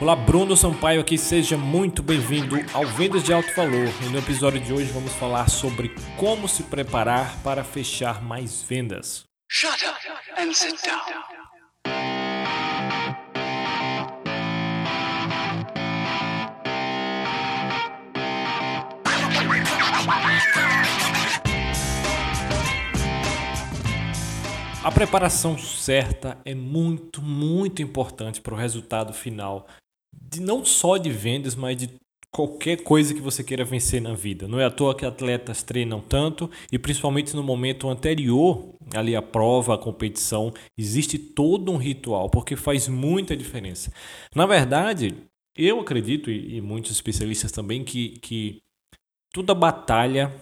Olá, Bruno Sampaio aqui, seja muito bem-vindo ao Vendas de Alto Valor. E no episódio de hoje vamos falar sobre como se preparar para fechar mais vendas. Shut up and sit down. A preparação certa é muito, muito importante para o resultado final de não só de vendas, mas de qualquer coisa que você queira vencer na vida. Não é à toa que atletas treinam tanto e principalmente no momento anterior ali à prova, à competição, existe todo um ritual porque faz muita diferença. Na verdade, eu acredito e, muitos especialistas também que, que toda batalha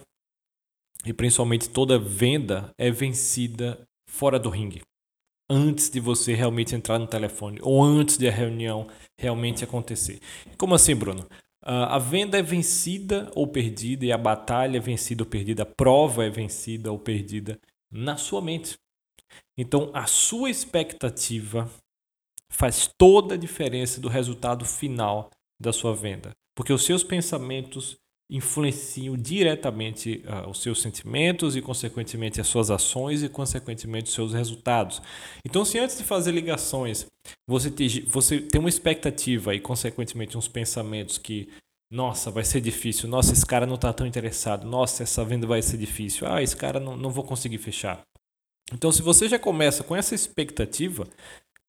e principalmente toda venda é vencida fora do ringue antes de você realmente entrar no telefone ou antes de a reunião realmente acontecer. Como assim, Bruno? Uh, a venda é vencida ou perdida e a batalha é vencida ou perdida, a prova é vencida ou perdida na sua mente. Então, a sua expectativa faz toda a diferença do resultado final da sua venda, porque os seus pensamentos influenciam diretamente uh, os seus sentimentos e, consequentemente, as suas ações e, consequentemente, os seus resultados. Então, se antes de fazer ligações você, te, você tem uma expectativa e, consequentemente, uns pensamentos que, nossa, vai ser difícil, nossa, esse cara não está tão interessado, nossa, essa venda vai ser difícil, ah, esse cara não, não vou conseguir fechar. Então, se você já começa com essa expectativa,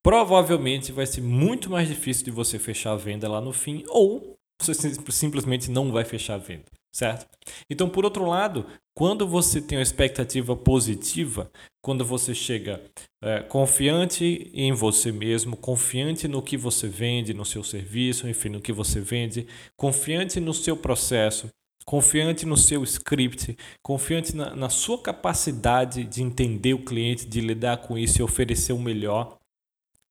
provavelmente vai ser muito mais difícil de você fechar a venda lá no fim ou você simplesmente não vai fechar a venda, certo? Então, por outro lado, quando você tem uma expectativa positiva, quando você chega é, confiante em você mesmo, confiante no que você vende, no seu serviço, enfim, no que você vende, confiante no seu processo, confiante no seu script, confiante na, na sua capacidade de entender o cliente, de lidar com isso e oferecer o melhor,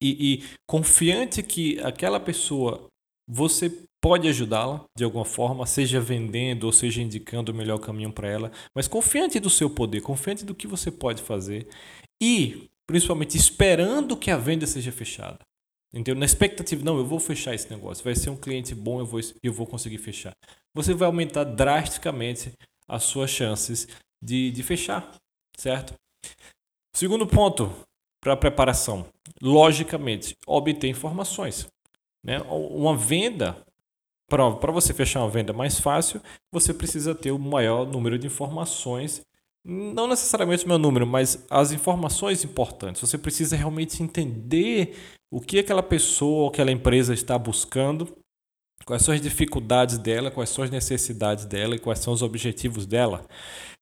e, e confiante que aquela pessoa você pode ajudá-la de alguma forma, seja vendendo ou seja indicando o melhor caminho para ela, mas confiante do seu poder, confiante do que você pode fazer e principalmente esperando que a venda seja fechada. Entendeu? Na expectativa, não, eu vou fechar esse negócio, vai ser um cliente bom, eu vou, eu vou conseguir fechar. Você vai aumentar drasticamente as suas chances de, de fechar, certo? Segundo ponto para preparação, logicamente, obter informações. Né? Uma venda para você fechar uma venda mais fácil, você precisa ter o maior número de informações. Não necessariamente o meu número, mas as informações importantes. Você precisa realmente entender o que aquela pessoa ou aquela empresa está buscando, quais são as dificuldades dela, quais são as necessidades dela e quais são os objetivos dela.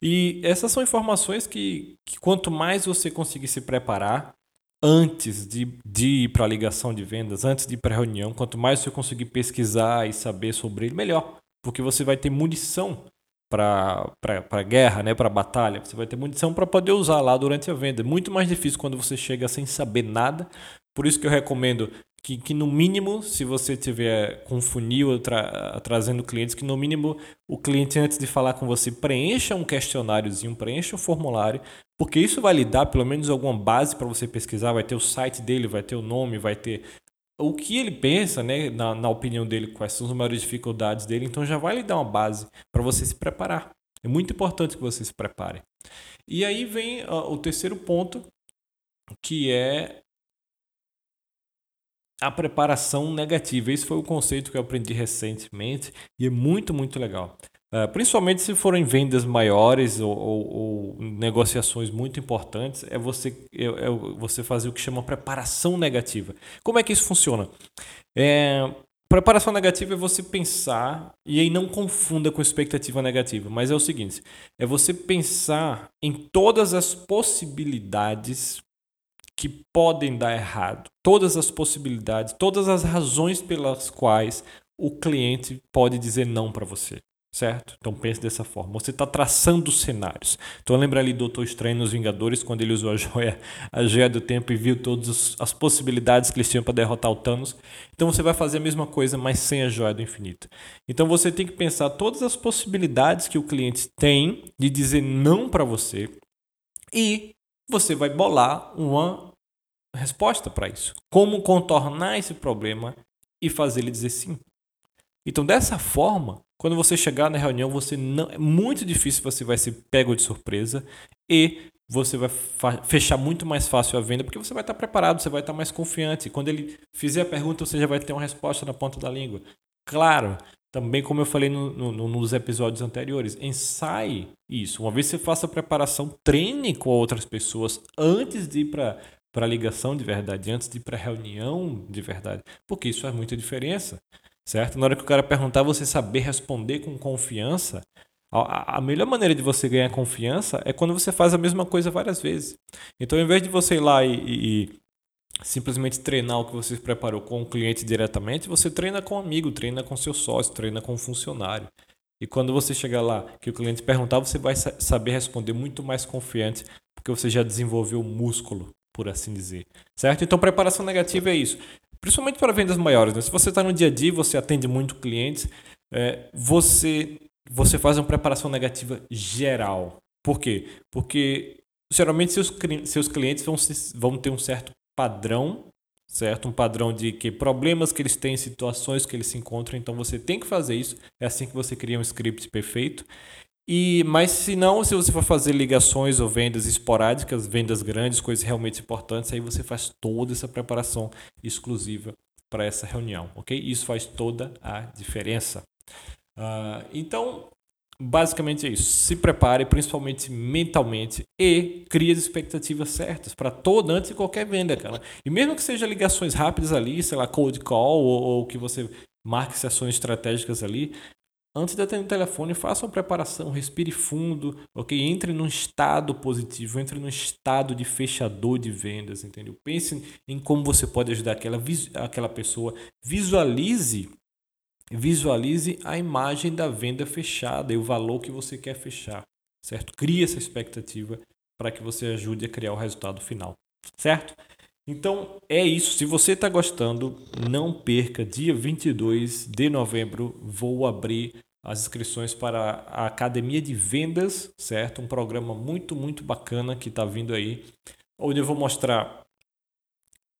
E essas são informações que, que quanto mais você conseguir se preparar, antes de, de ir para a ligação de vendas, antes de ir para a reunião, quanto mais você conseguir pesquisar e saber sobre ele, melhor. Porque você vai ter munição para a guerra, né, para a batalha. Você vai ter munição para poder usar lá durante a venda. É muito mais difícil quando você chega sem saber nada. Por isso que eu recomendo que, que no mínimo, se você tiver com funil tra trazendo clientes, que no mínimo o cliente, antes de falar com você, preencha um questionáriozinho, preencha um formulário, porque isso vai lhe dar pelo menos alguma base para você pesquisar. Vai ter o site dele, vai ter o nome, vai ter o que ele pensa, né, na, na opinião dele, quais são as maiores dificuldades dele. Então já vai lhe dar uma base para você se preparar. É muito importante que você se prepare. E aí vem uh, o terceiro ponto, que é a preparação negativa. Esse foi o conceito que eu aprendi recentemente e é muito, muito legal. Uh, principalmente se forem vendas maiores ou, ou, ou, negociações muito importantes, é você, é, é você fazer o que chama preparação negativa. Como é que isso funciona? É, preparação negativa é você pensar, e aí não confunda com expectativa negativa, mas é o seguinte: é você pensar em todas as possibilidades que podem dar errado, todas as possibilidades, todas as razões pelas quais o cliente pode dizer não para você. Certo? Então pense dessa forma. Você está traçando cenários. Então lembra ali do Doutor Estranho nos Vingadores, quando ele usou a joia, a joia do tempo e viu todas as possibilidades que eles tinham para derrotar o Thanos. Então você vai fazer a mesma coisa, mas sem a joia do infinito. Então você tem que pensar todas as possibilidades que o cliente tem de dizer não para você e você vai bolar uma resposta para isso. Como contornar esse problema e fazer ele dizer sim. Então, dessa forma, quando você chegar na reunião, você não é muito difícil você vai ser pego de surpresa e você vai fechar muito mais fácil a venda porque você vai estar preparado, você vai estar mais confiante. Quando ele fizer a pergunta, você já vai ter uma resposta na ponta da língua. Claro, também como eu falei no, no, nos episódios anteriores, ensaie isso. Uma vez que você faça a preparação, treine com outras pessoas antes de ir para para a ligação de verdade, antes de ir para a reunião de verdade, porque isso faz muita diferença, certo? Na hora que o cara perguntar, você saber responder com confiança, a, melhor maneira de você ganhar confiança é quando você faz a mesma coisa várias vezes. Então, ao invés de você ir lá e, e, e simplesmente treinar o que você preparou com o cliente diretamente, você treina com um amigo, treina com seu sócio, treina com um funcionário. E quando você chegar lá, que o cliente perguntar, você vai saber responder muito mais confiante, porque você já desenvolveu o músculo por assim dizer. Certo? Então, preparação negativa é isso. Principalmente para vendas maiores. Né? Se você está no dia a dia, você atende muito clientes, é, você, você faz uma preparação negativa geral. Por quê? Porque geralmente seus, seus clientes vão, vão ter um certo padrão, certo? Um padrão de que problemas que eles têm, situações que eles se encontram. Então você tem que fazer isso. É assim que você cria um script perfeito. E, mas se não, se você for fazer ligações ou vendas esporádicas, vendas grandes, coisas realmente importantes, aí você faz toda essa preparação exclusiva para essa reunião, ok? Isso faz toda a diferença. Uh, então, basicamente é isso. Se prepare, principalmente mentalmente, e crie as expectativas certas para toda, antes de qualquer venda, cara. E mesmo que seja ligações rápidas ali, sei lá, cold call, ou, ou que você marque sessões estratégicas ali, Antes de atender o telefone, faça uma preparação, respire fundo, ok? Entre num estado positivo, entre num estado de fechador de vendas, entendeu? Pense em como você pode ajudar aquela, aquela pessoa. Visualize, visualize a imagem da venda fechada e o valor que você quer fechar, certo? Crie essa expectativa para que você ajude a criar o resultado final, certo? Então é isso. Se você está gostando, não perca. Dia 22 de novembro vou abrir as inscrições para a Academia de Vendas, certo? Um programa muito, muito bacana que está vindo aí, onde eu vou mostrar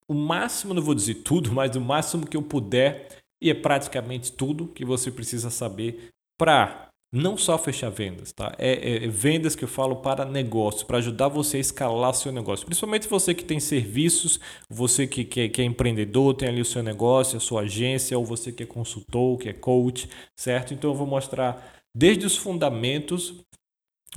o máximo, não vou dizer tudo, mas o máximo que eu puder, e é praticamente tudo que você precisa saber para não só fechar vendas, tá? É, é, é, vendas que eu falo para negócio, para ajudar você a escalar seu negócio. Principalmente você que tem serviços, você que, que, que é empreendedor, tem ali o seu negócio, a sua agência, ou você que é consultor, que é coach, certo? Então eu vou mostrar desde os fundamentos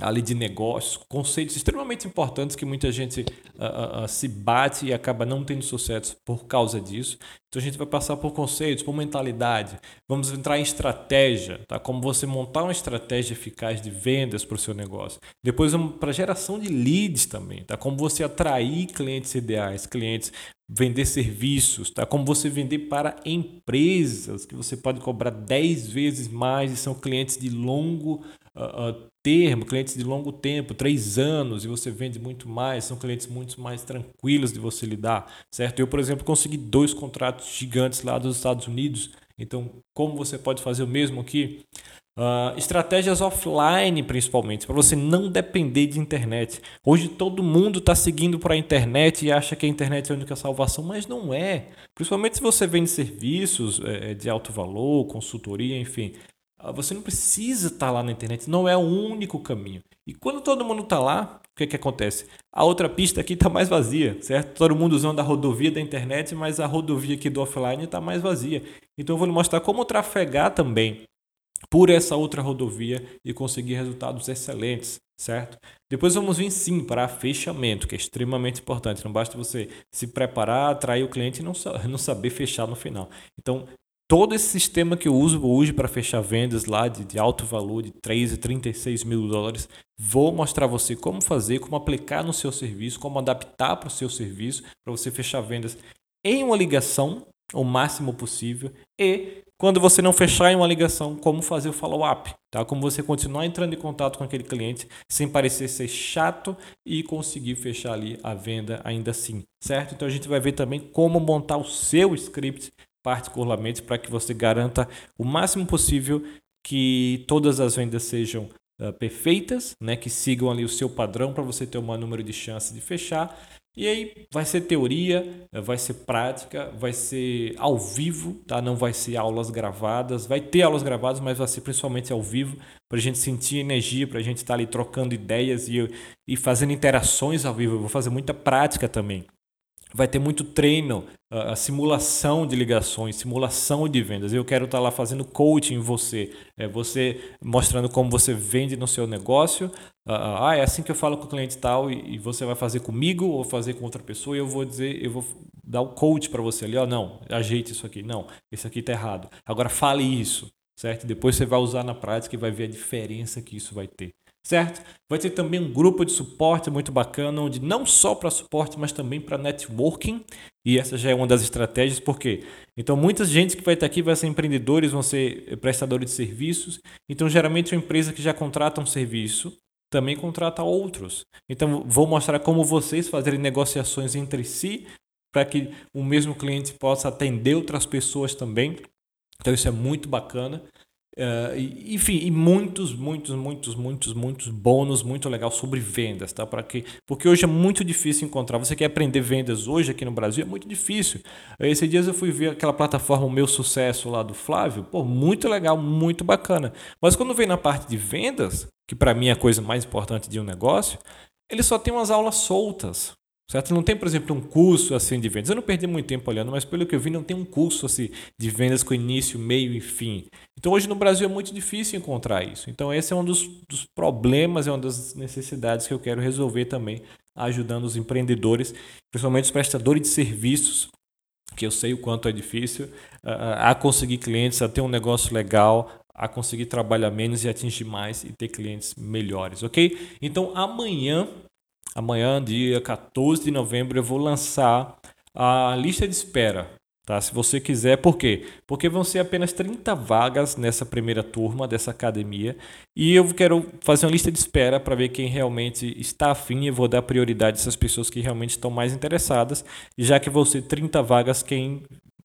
ali de negócios, conceitos extremamente importantes que muita gente uh, uh, se bate e acaba não tendo sucesso por causa disso. Então a gente vai passar por conceitos, por mentalidade. Vamos entrar em estratégia, tá? Como você montar uma estratégia eficaz de vendas para o seu negócio. Depois vamos para geração de leads também, tá? Como você atrair clientes ideais, clientes vender serviços, tá? Como você vender para empresas que você pode cobrar 10 vezes mais e são clientes de longo uh, termo, clientes de longo tempo, três anos, e você vende muito mais, são clientes muito mais tranquilos de você lidar, certo? Eu, por exemplo, consegui dois contratos gigantes lá dos Estados Unidos, então como você pode fazer o mesmo aqui? Uh, estratégias offline, principalmente, para você não depender de internet. Hoje todo mundo está seguindo para a internet e acha que a internet é a única salvação, mas não é. Principalmente se você vende serviços é, de alto valor, consultoria, enfim. Ah, você não precisa estar tá lá na internet, não é o único caminho. E quando todo mundo está lá, o que, que acontece? A outra pista aqui está mais vazia, certo? Todo mundo usando a rodovia da internet, mas a rodovia aqui do offline está mais vazia. Então eu vou lhe mostrar como trafegar também por essa outra rodovia e conseguir resultados excelentes, certo? Depois vamos vir sim para fechamento, que é extremamente importante. Não basta você se preparar, atrair o cliente e não, não saber fechar no final. Então, todo esse sistema que eu uso hoje para fechar vendas lá de, de, alto valor, de 3 a 36 mil dólares, vou mostrar você como fazer, como aplicar no seu serviço, como adaptar para o seu serviço, para você fechar vendas em uma ligação o máximo possível e quando você não fechar em uma ligação, como fazer o follow-up, tá? Como você continuar entrando em contato com aquele cliente sem parecer ser chato e conseguir fechar ali a venda ainda assim, certo? Então a gente vai ver também como montar o seu script particularmente para que você garanta o máximo possível que todas as vendas sejam uh, perfeitas, né, que sigam ali o seu padrão para você ter o maior número de chances de fechar E aí vai ser teoria, vai ser prática, vai ser ao vivo, tá? Não vai ser aulas gravadas, vai ter aulas gravadas, mas vai ser principalmente ao vivo, para a gente sentir energia, para a gente estar tá ali trocando ideias e, e fazendo interações ao vivo. Eu vou fazer muita prática também vai ter muito treino, a simulação de ligações, simulação de vendas. Eu quero estar lá fazendo coaching em você, é você mostrando como você vende no seu negócio. Ah, é assim que eu falo com o cliente tal e você vai fazer comigo ou fazer com outra pessoa e eu vou dizer, eu vou dar o coach para você ali, ó, não, ajeite isso aqui, não, esse aqui está errado. Agora fale isso, certo? Depois você vai usar na prática e vai ver a diferença que isso vai ter certo? Vai ter também um grupo de suporte muito bacana, onde não só para suporte, mas também para networking. E essa já é uma das estratégias, por quê? Então, muita gente que vai estar aqui vai ser empreendedores, vão ser prestadores de serviços. Então, geralmente, uma empresa que já contrata um serviço também contrata outros. Então, vou mostrar como vocês fazerem negociações entre si para que o mesmo cliente possa atender outras pessoas também. Então, isso é muito bacana. Uh, enfim, e muitos, muitos, muitos, muitos, muitos bônus muito legal sobre vendas, tá? Para que, porque hoje é muito difícil encontrar. Você quer aprender vendas hoje aqui no Brasil é muito difícil. Esses dias eu fui ver aquela plataforma o Meu Sucesso lá do Flávio, pô, muito legal, muito bacana. Mas quando vem na parte de vendas, que para mim é a coisa mais importante de um negócio, ele só tem umas aulas soltas. Certo? Não tem, por exemplo, um curso assim de vendas. Eu não perdi muito tempo olhando, mas pelo que eu vi, não tem um curso assim de vendas com início, meio e fim. Então hoje no Brasil é muito difícil encontrar isso. Então esse é um dos, dos problemas, é uma das necessidades que eu quero resolver também, ajudando os empreendedores, principalmente os prestadores de serviços, que eu sei o quanto é difícil, a, conseguir clientes, a ter um negócio legal, a conseguir trabalhar menos e atingir mais e ter clientes melhores, ok? Então amanhã amanhã, dia 14 de novembro, eu vou lançar a lista de espera. Tá? Se você quiser, por quê? Porque vão ser apenas 30 vagas nessa primeira turma dessa academia e eu quero fazer uma lista de espera para ver quem realmente está afim e vou dar prioridade a essas pessoas que realmente estão mais interessadas, já que vão ser 30 vagas, quem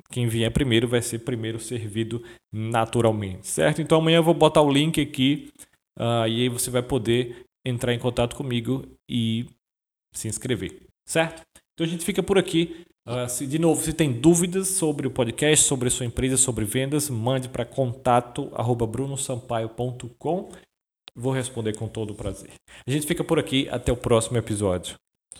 quem vier primeiro vai ser primeiro servido naturalmente, certo? Então amanhã eu vou botar o link aqui uh, e aí você vai poder entrar em contato comigo e se inscrever, certo? Então a gente fica por aqui. Uh, se, de novo, se tem dúvidas sobre o podcast, sobre a sua empresa, sobre vendas, mande para contato@brunosampaio.com. Vou responder com todo o prazer. A gente fica por aqui. Até o próximo episódio.